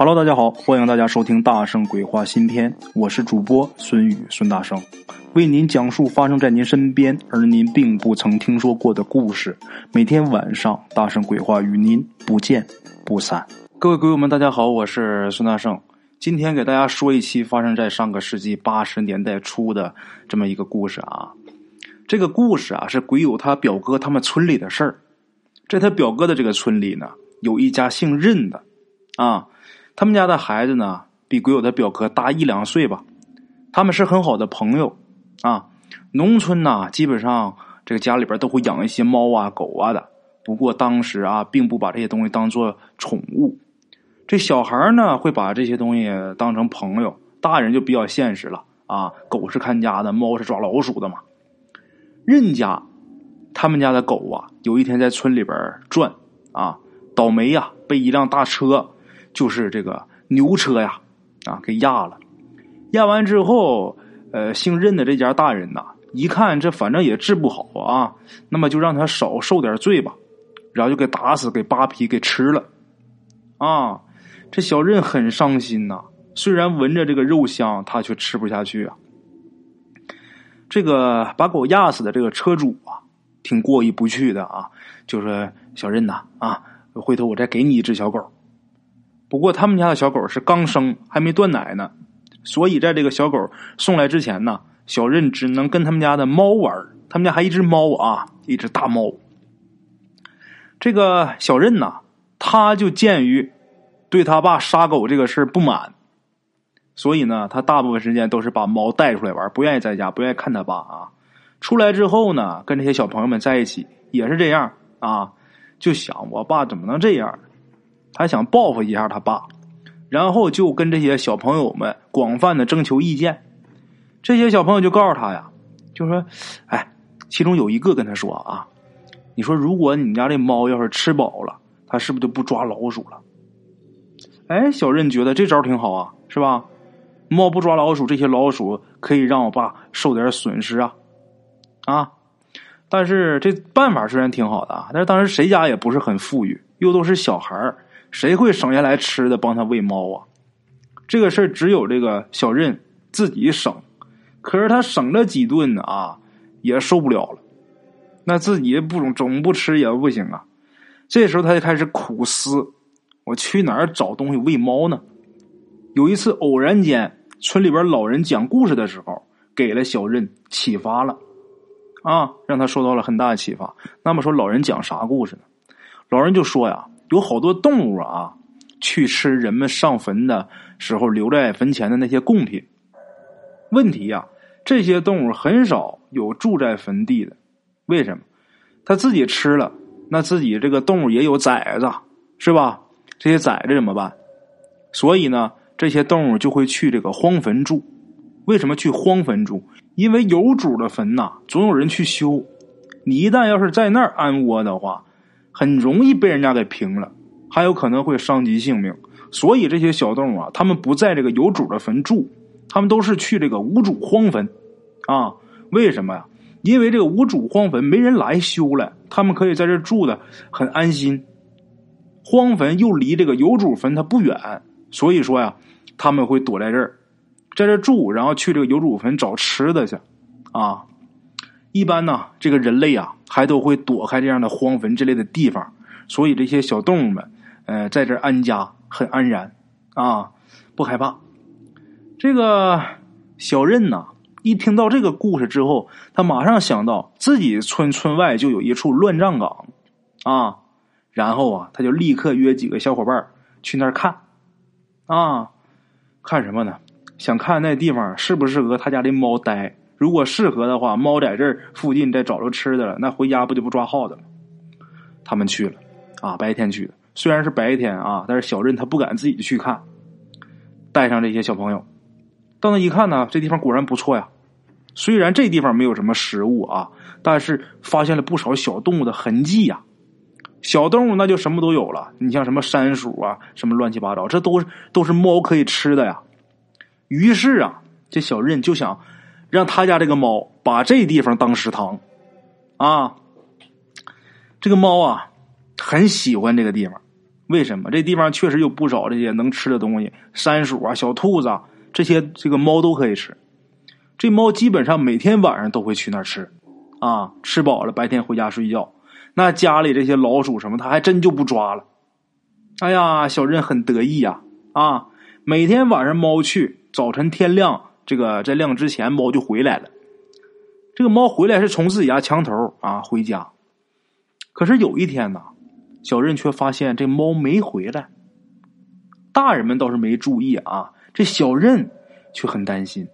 Hello，大家好，欢迎大家收听《大圣鬼话》新篇，我是主播孙宇孙大圣，为您讲述发生在您身边而您并不曾听说过的故事。每天晚上，《大圣鬼话》与您不见不散。各位鬼友们，大家好，我是孙大圣，今天给大家说一期发生在上个世纪八十年代初的这么一个故事啊。这个故事啊，是鬼友他表哥他们村里的事儿。在他表哥的这个村里呢，有一家姓任的啊。他们家的孩子呢，比鬼友的表哥大一两岁吧。他们是很好的朋友啊。农村呢，基本上这个家里边都会养一些猫啊、狗啊的。不过当时啊，并不把这些东西当做宠物。这小孩呢，会把这些东西当成朋友。大人就比较现实了啊。狗是看家的，猫是抓老鼠的嘛。任家他们家的狗啊，有一天在村里边转啊，倒霉呀，被一辆大车。就是这个牛车呀，啊，给压了。压完之后，呃，姓任的这家大人呐，一看这反正也治不好啊，那么就让他少受点罪吧，然后就给打死，给扒皮，给吃了。啊，这小任很伤心呐。虽然闻着这个肉香，他却吃不下去啊。这个把狗压死的这个车主啊，挺过意不去的啊，就说：“小任呐，啊，回头我再给你一只小狗。”不过他们家的小狗是刚生，还没断奶呢，所以在这个小狗送来之前呢，小任只能跟他们家的猫玩。他们家还一只猫啊，一只大猫。这个小任呢，他就鉴于对他爸杀狗这个事不满，所以呢，他大部分时间都是把猫带出来玩，不愿意在家，不愿意看他爸啊。出来之后呢，跟这些小朋友们在一起也是这样啊，就想我爸怎么能这样。还想报复一下他爸，然后就跟这些小朋友们广泛的征求意见。这些小朋友就告诉他呀，就说：“哎，其中有一个跟他说啊，你说如果你家这猫要是吃饱了，它是不是就不抓老鼠了？”哎，小任觉得这招挺好啊，是吧？猫不抓老鼠，这些老鼠可以让我爸受点损失啊啊！但是这办法虽然挺好的啊，但是当时谁家也不是很富裕，又都是小孩儿。谁会省下来吃的帮他喂猫啊？这个事儿只有这个小任自己省，可是他省了几顿呢啊，也受不了了。那自己不总总不吃也不行啊。这时候他就开始苦思：我去哪儿找东西喂猫呢？有一次偶然间，村里边老人讲故事的时候，给了小任启发了啊，让他受到了很大的启发。那么说，老人讲啥故事呢？老人就说呀。有好多动物啊，去吃人们上坟的时候留在坟前的那些贡品。问题呀，这些动物很少有住在坟地的。为什么？他自己吃了，那自己这个动物也有崽子，是吧？这些崽子怎么办？所以呢，这些动物就会去这个荒坟住。为什么去荒坟住？因为有主的坟呐，总有人去修。你一旦要是在那儿安窝的话。很容易被人家给平了，还有可能会伤及性命。所以这些小动物啊，他们不在这个有主的坟住，他们都是去这个无主荒坟啊。为什么呀？因为这个无主荒坟没人来修了，他们可以在这住的很安心。荒坟又离这个有主坟它不远，所以说呀，他们会躲在这儿，在这住，然后去这个有主坟找吃的去啊。一般呢，这个人类啊，还都会躲开这样的荒坟之类的地方，所以这些小动物们，呃，在这安家很安然啊，不害怕。这个小任呐，一听到这个故事之后，他马上想到自己村村外就有一处乱葬岗啊，然后啊，他就立刻约几个小伙伴去那儿看啊，看什么呢？想看那地方适不适合他家的猫待。如果适合的话，猫在这儿附近再找着吃的了，那回家不就不抓耗子了？他们去了，啊，白天去的。虽然是白天啊，但是小任他不敢自己去看，带上这些小朋友，到那一看呢，这地方果然不错呀。虽然这地方没有什么食物啊，但是发现了不少小动物的痕迹呀。小动物那就什么都有了，你像什么山鼠啊，什么乱七八糟，这都是都是猫可以吃的呀。于是啊，这小任就想。让他家这个猫把这地方当食堂，啊，这个猫啊很喜欢这个地方，为什么？这地方确实有不少这些能吃的东西，山鼠啊、小兔子啊，这些这个猫都可以吃。这猫基本上每天晚上都会去那儿吃，啊，吃饱了白天回家睡觉。那家里这些老鼠什么，它还真就不抓了。哎呀，小任很得意呀，啊，每天晚上猫去，早晨天亮，这个在亮之前猫就回来了。这个猫回来是从自己家墙头啊回家，可是有一天呢，小任却发现这猫没回来。大人们倒是没注意啊，这小任却很担心。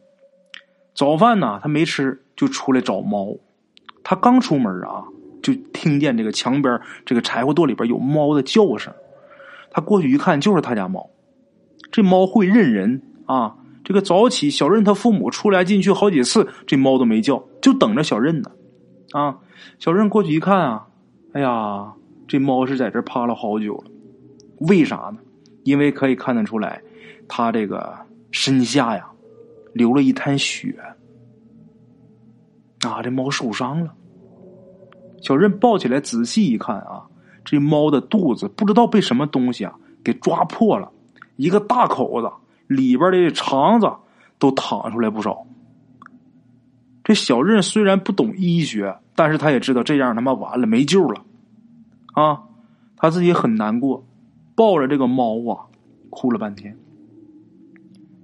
早饭呢，他没吃，就出来找猫。他刚出门啊，就听见这个墙边这个柴火垛里边有猫的叫声。他过去一看，就是他家猫。这猫会认人啊。这个早起，小任他父母出来进去好几次，这猫都没叫，就等着小任呢。啊，小任过去一看啊，哎呀，这猫是在这趴了好久了。为啥呢？因为可以看得出来，它这个身下呀。流了一滩血，啊，这猫受伤了。小任抱起来仔细一看啊，这猫的肚子不知道被什么东西啊给抓破了，一个大口子，里边的肠子都淌出来不少。这小任虽然不懂医学，但是他也知道这样他妈完了，没救了，啊，他自己很难过，抱着这个猫啊，哭了半天。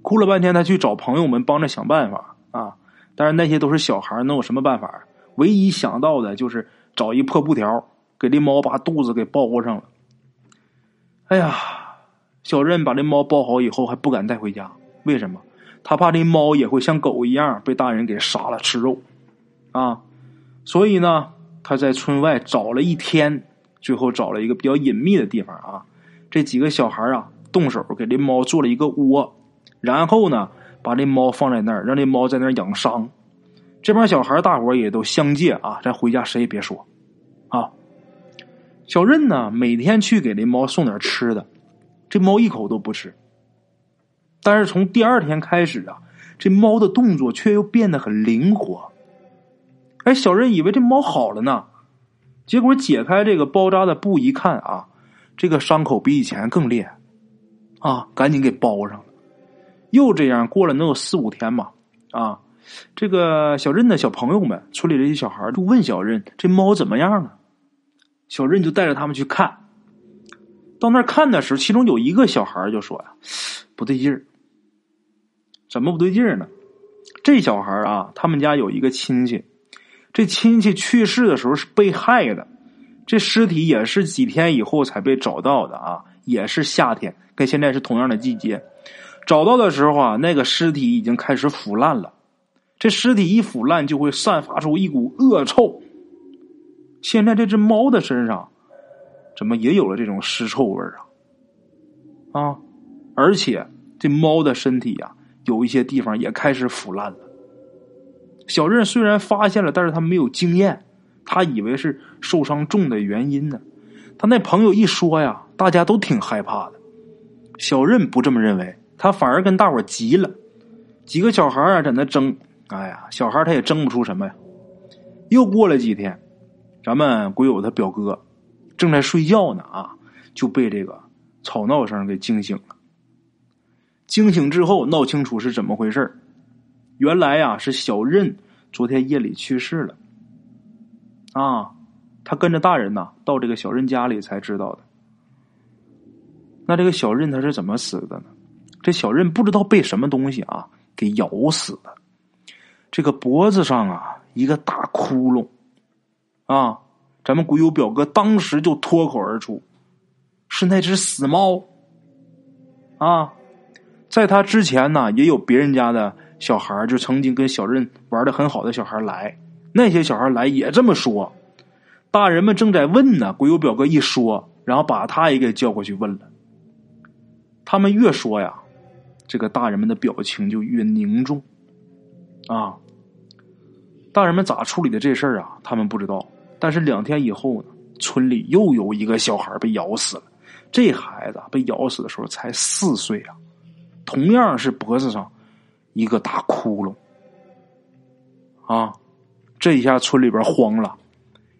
哭了半天，他去找朋友们帮着想办法啊！但是那些都是小孩，能有什么办法？唯一想到的就是找一破布条，给这猫把肚子给包上了。哎呀，小任把这猫包好以后，还不敢带回家，为什么？他怕这猫也会像狗一样被大人给杀了吃肉啊！所以呢，他在村外找了一天，最后找了一个比较隐秘的地方啊。这几个小孩啊，动手给这猫做了一个窝。然后呢，把这猫放在那儿，让这猫在那儿养伤。这帮小孩大伙也都相借啊，咱回家谁也别说啊。小任呢，每天去给这猫送点吃的，这猫一口都不吃。但是从第二天开始啊，这猫的动作却又变得很灵活。哎，小任以为这猫好了呢，结果解开这个包扎的布一看啊，这个伤口比以前更厉害啊，赶紧给包上了。又这样过了能有四五天吧，啊，这个小任的小朋友们，村里这些小孩就问小任：“这猫怎么样了？”小任就带着他们去看。到那儿看的时候，其中有一个小孩就说：“呀，不对劲儿，怎么不对劲儿呢？这小孩啊，他们家有一个亲戚，这亲戚去世的时候是被害的，这尸体也是几天以后才被找到的啊，也是夏天，跟现在是同样的季节。”找到的时候啊，那个尸体已经开始腐烂了。这尸体一腐烂，就会散发出一股恶臭。现在这只猫的身上，怎么也有了这种尸臭味啊？啊！而且这猫的身体呀，有一些地方也开始腐烂了。小任虽然发现了，但是他没有经验，他以为是受伤重的原因呢。他那朋友一说呀，大家都挺害怕的。小任不这么认为。他反而跟大伙急了，几个小孩啊在那争，哎呀，小孩他也争不出什么呀。又过了几天，咱们鬼友他表哥正在睡觉呢啊，就被这个吵闹声给惊醒了。惊醒之后，闹清楚是怎么回事原来呀是小任昨天夜里去世了，啊，他跟着大人呐到这个小任家里才知道的。那这个小任他是怎么死的呢？这小任不知道被什么东西啊给咬死的，这个脖子上啊一个大窟窿，啊，咱们鬼友表哥当时就脱口而出，是那只死猫，啊，在他之前呢也有别人家的小孩就曾经跟小任玩的很好的小孩来，那些小孩来也这么说，大人们正在问呢，鬼友表哥一说，然后把他也给叫过去问了，他们越说呀。这个大人们的表情就越凝重，啊！大人们咋处理的这事儿啊？他们不知道。但是两天以后呢，村里又有一个小孩被咬死了。这孩子被咬死的时候才四岁啊，同样是脖子上一个大窟窿，啊！这一下村里边慌了。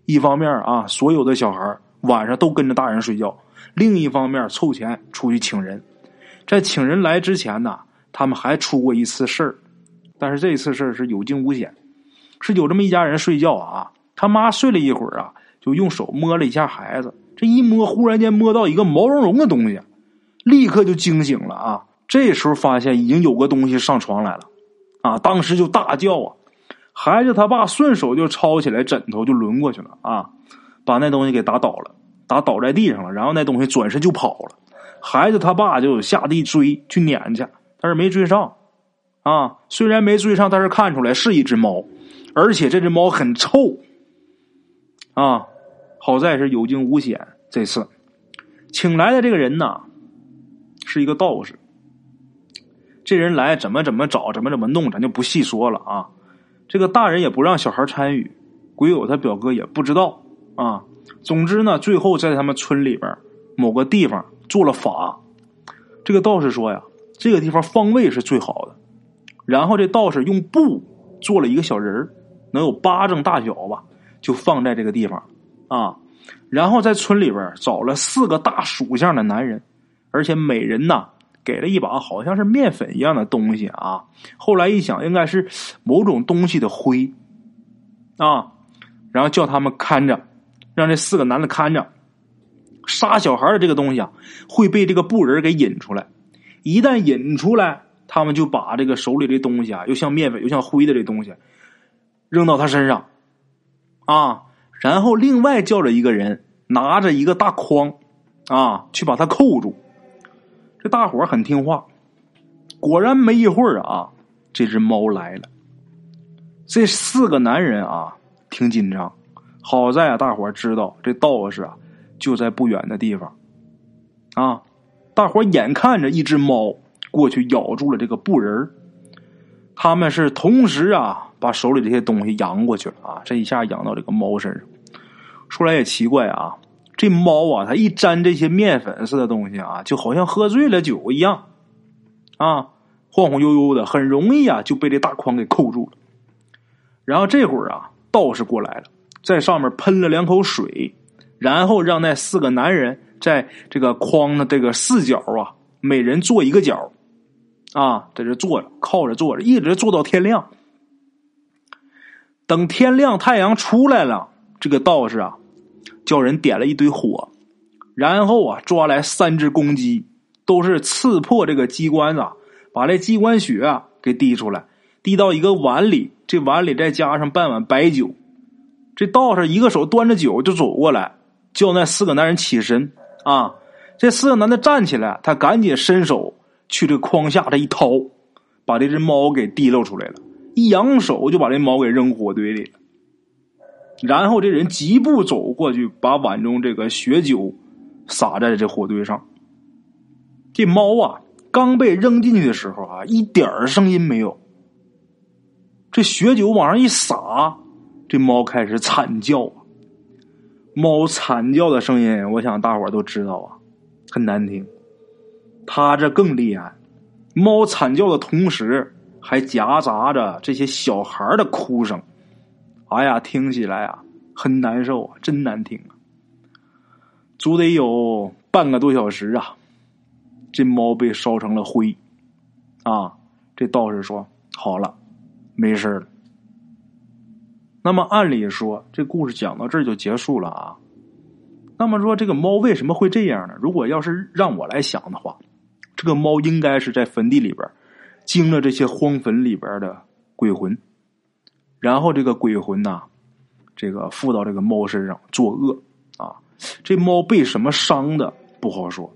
一方面啊，所有的小孩晚上都跟着大人睡觉，另一方面凑钱出去请人。在请人来之前呢，他们还出过一次事儿，但是这次事儿是有惊无险。是有这么一家人睡觉啊，他妈睡了一会儿啊，就用手摸了一下孩子，这一摸，忽然间摸到一个毛茸茸的东西，立刻就惊醒了啊。这时候发现已经有个东西上床来了，啊，当时就大叫啊。孩子他爸顺手就抄起来枕头就抡过去了啊，把那东西给打倒了，打倒在地上了，然后那东西转身就跑了。孩子他爸就下地追去撵去，但是没追上，啊，虽然没追上，但是看出来是一只猫。而且这只猫很臭，啊，好在是有惊无险。这次请来的这个人呢，是一个道士。这人来怎么怎么找，怎么怎么弄，咱就不细说了啊。这个大人也不让小孩参与，鬼友他表哥也不知道啊。总之呢，最后在他们村里边某个地方做了法。这个道士说呀，这个地方方位是最好的。然后这道士用布做了一个小人儿。能有巴掌大小吧，就放在这个地方啊。然后在村里边找了四个大属相的男人，而且每人呐给了一把好像是面粉一样的东西啊。后来一想，应该是某种东西的灰啊。然后叫他们看着，让这四个男的看着杀小孩的这个东西啊，会被这个布人给引出来。一旦引出来，他们就把这个手里的东西啊，又像面粉又像灰的这东西。扔到他身上，啊，然后另外叫着一个人拿着一个大筐，啊，去把他扣住。这大伙很听话，果然没一会儿啊，这只猫来了。这四个男人啊，挺紧张。好在啊，大伙知道这道士啊就在不远的地方，啊，大伙眼看着一只猫过去咬住了这个布人他们是同时啊。把手里这些东西扬过去了啊！这一下扬到这个猫身上。说来也奇怪啊，这猫啊，它一沾这些面粉似的东西啊，就好像喝醉了酒一样，啊，晃晃悠悠的，很容易啊就被这大筐给扣住了。然后这会儿啊，道士过来了，在上面喷了两口水，然后让那四个男人在这个筐的这个四角啊，每人坐一个角，啊，在这坐着，靠着坐着，一直坐到天亮。等天亮，太阳出来了，这个道士啊，叫人点了一堆火，然后啊，抓来三只公鸡，都是刺破这个鸡冠子，把这鸡冠血啊给滴出来，滴到一个碗里，这碗里再加上半碗白酒。这道士一个手端着酒就走过来，叫那四个男人起身啊。这四个男的站起来，他赶紧伸手去这筐下这一掏，把这只猫给提溜出来了。一扬手就把这猫给扔火堆里了，然后这人疾步走过去，把碗中这个血酒洒在这火堆上。这猫啊，刚被扔进去的时候啊，一点声音没有。这血酒往上一洒，这猫开始惨叫。猫惨叫的声音，我想大伙都知道啊，很难听。他这更厉害，猫惨叫的同时。还夹杂着这些小孩的哭声，哎呀，听起来啊很难受啊，真难听啊！足得有半个多小时啊，这猫被烧成了灰啊！这道士说好了，没事了。那么按理说，这故事讲到这就结束了啊。那么说，这个猫为什么会这样呢？如果要是让我来想的话，这个猫应该是在坟地里边。惊了这些荒坟里边的鬼魂，然后这个鬼魂呐，这个附到这个猫身上作恶啊。这猫被什么伤的不好说，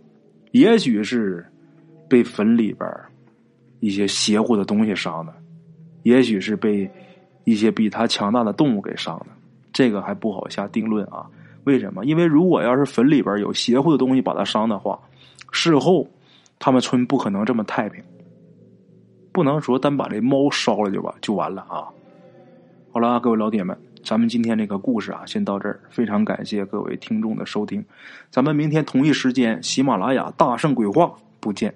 也许是被坟里边一些邪乎的东西伤的，也许是被一些比它强大的动物给伤的，这个还不好下定论啊。为什么？因为如果要是坟里边有邪乎的东西把它伤的话，事后他们村不可能这么太平。不能说单把这猫烧了就完就完了啊！好了，各位老铁们，咱们今天这个故事啊，先到这儿。非常感谢各位听众的收听，咱们明天同一时间喜马拉雅大圣鬼话不见。